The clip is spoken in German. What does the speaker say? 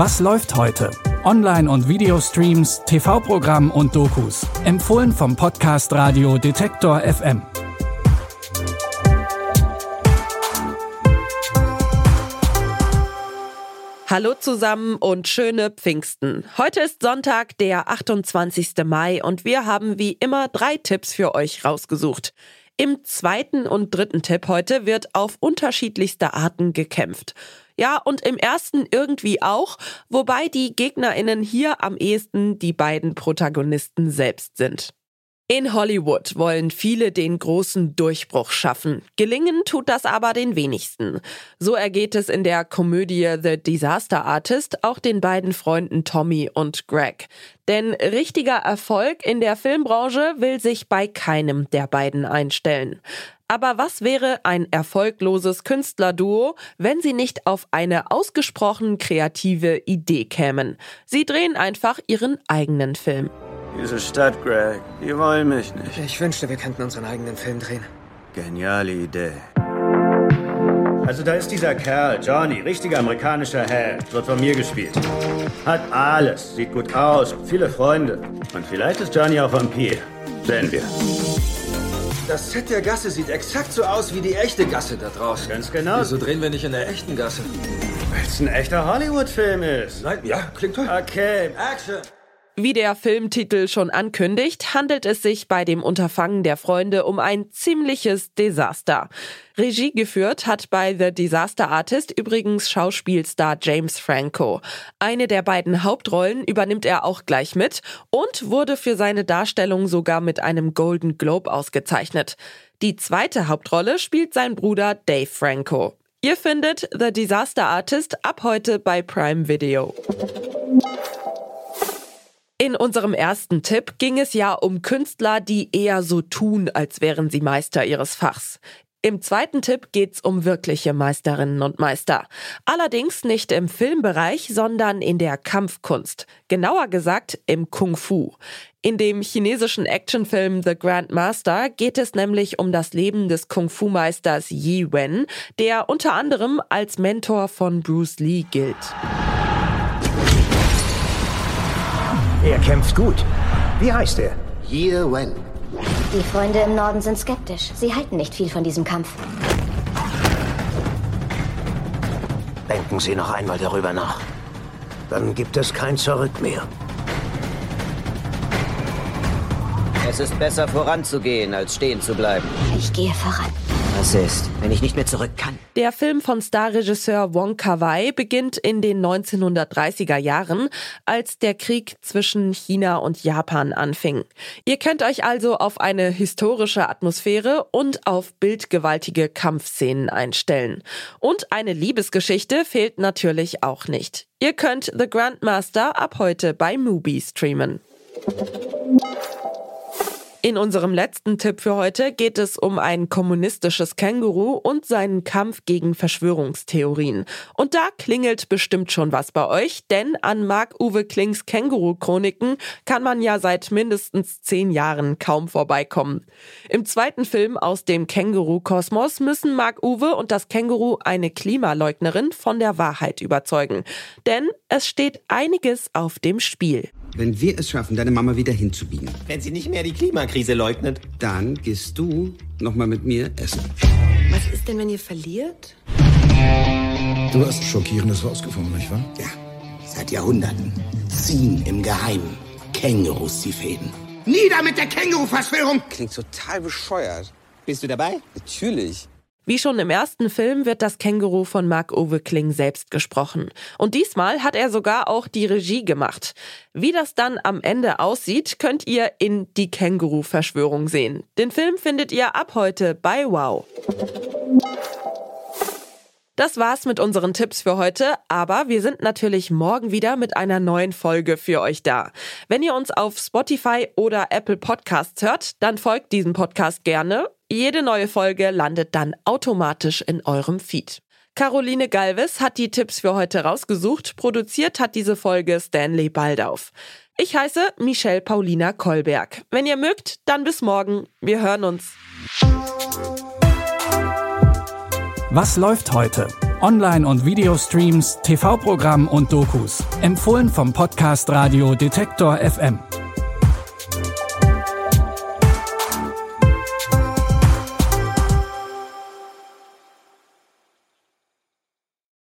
Was läuft heute? Online- und Videostreams, TV-Programm und Dokus. Empfohlen vom Podcast Radio Detektor FM. Hallo zusammen und schöne Pfingsten. Heute ist Sonntag, der 28. Mai und wir haben wie immer drei Tipps für euch rausgesucht. Im zweiten und dritten Tipp heute wird auf unterschiedlichste Arten gekämpft. Ja, und im ersten irgendwie auch, wobei die Gegnerinnen hier am ehesten die beiden Protagonisten selbst sind. In Hollywood wollen viele den großen Durchbruch schaffen. Gelingen tut das aber den wenigsten. So ergeht es in der Komödie The Disaster Artist auch den beiden Freunden Tommy und Greg. Denn richtiger Erfolg in der Filmbranche will sich bei keinem der beiden einstellen. Aber was wäre ein erfolgloses Künstlerduo, wenn sie nicht auf eine ausgesprochen kreative Idee kämen? Sie drehen einfach ihren eigenen Film. Diese Stadt, Greg, die wollen mich nicht. Ich wünschte, wir könnten unseren eigenen Film drehen. Geniale Idee. Also da ist dieser Kerl, Johnny, richtiger amerikanischer Held, wird von mir gespielt. Hat alles, sieht gut aus, viele Freunde. Und vielleicht ist Johnny auch Vampir. Sehen wir. Das Set der Gasse sieht exakt so aus wie die echte Gasse da draußen. Ganz genau. Wieso drehen wir nicht in der echten Gasse? Weil es ein echter Hollywood-Film ist. Nein, ja, klingt toll. Okay. Action! Wie der Filmtitel schon ankündigt, handelt es sich bei dem Unterfangen der Freunde um ein ziemliches Desaster. Regie geführt hat bei The Disaster Artist übrigens Schauspielstar James Franco. Eine der beiden Hauptrollen übernimmt er auch gleich mit und wurde für seine Darstellung sogar mit einem Golden Globe ausgezeichnet. Die zweite Hauptrolle spielt sein Bruder Dave Franco. Ihr findet The Disaster Artist ab heute bei Prime Video. In unserem ersten Tipp ging es ja um Künstler, die eher so tun, als wären sie Meister ihres Fachs. Im zweiten Tipp geht's um wirkliche Meisterinnen und Meister. Allerdings nicht im Filmbereich, sondern in der Kampfkunst. Genauer gesagt im Kung Fu. In dem chinesischen Actionfilm The Grand Master geht es nämlich um das Leben des Kung Fu Meisters Yi Wen, der unter anderem als Mentor von Bruce Lee gilt. Er kämpft gut. Wie heißt er? Ye Wen. Die Freunde im Norden sind skeptisch. Sie halten nicht viel von diesem Kampf. Denken Sie noch einmal darüber nach. Dann gibt es kein Zurück mehr. Es ist besser voranzugehen, als stehen zu bleiben. Ich gehe voran. Was ist, wenn ich nicht mehr zurück kann? Der Film von Starregisseur Wong Kar-wai beginnt in den 1930er Jahren, als der Krieg zwischen China und Japan anfing. Ihr könnt euch also auf eine historische Atmosphäre und auf bildgewaltige Kampfszenen einstellen. Und eine Liebesgeschichte fehlt natürlich auch nicht. Ihr könnt The Grandmaster ab heute bei Mubi streamen. In unserem letzten Tipp für heute geht es um ein kommunistisches Känguru und seinen Kampf gegen Verschwörungstheorien. Und da klingelt bestimmt schon was bei euch, denn an Marc-Uwe Klings Känguru-Chroniken kann man ja seit mindestens zehn Jahren kaum vorbeikommen. Im zweiten Film aus dem Känguru-Kosmos müssen Marc-Uwe und das Känguru eine Klimaleugnerin von der Wahrheit überzeugen. Denn es steht einiges auf dem Spiel. Wenn wir es schaffen, deine Mama wieder hinzubiegen, Wenn sie nicht mehr die Klimakrise leugnet. dann gehst du nochmal mit mir essen. Was ist denn, wenn ihr verliert? Du hast Schockierendes rausgefunden, nicht wahr? Ja, seit Jahrhunderten ziehen im Geheimen Kängurus die Fäden. Nieder mit der Känguru-Verschwörung! Klingt total bescheuert. Bist du dabei? Natürlich. Wie schon im ersten Film wird das Känguru von Marc-Uwe Kling selbst gesprochen. Und diesmal hat er sogar auch die Regie gemacht. Wie das dann am Ende aussieht, könnt ihr in Die Känguru-Verschwörung sehen. Den Film findet ihr ab heute bei Wow. Das war's mit unseren Tipps für heute, aber wir sind natürlich morgen wieder mit einer neuen Folge für euch da. Wenn ihr uns auf Spotify oder Apple Podcasts hört, dann folgt diesem Podcast gerne. Jede neue Folge landet dann automatisch in eurem Feed. Caroline Galvis hat die Tipps für heute rausgesucht. Produziert hat diese Folge Stanley Baldauf. Ich heiße Michelle Paulina Kolberg. Wenn ihr mögt, dann bis morgen. Wir hören uns. Was läuft heute? Online- und Videostreams, TV-Programm und Dokus. Empfohlen vom Podcast Radio Detektor FM.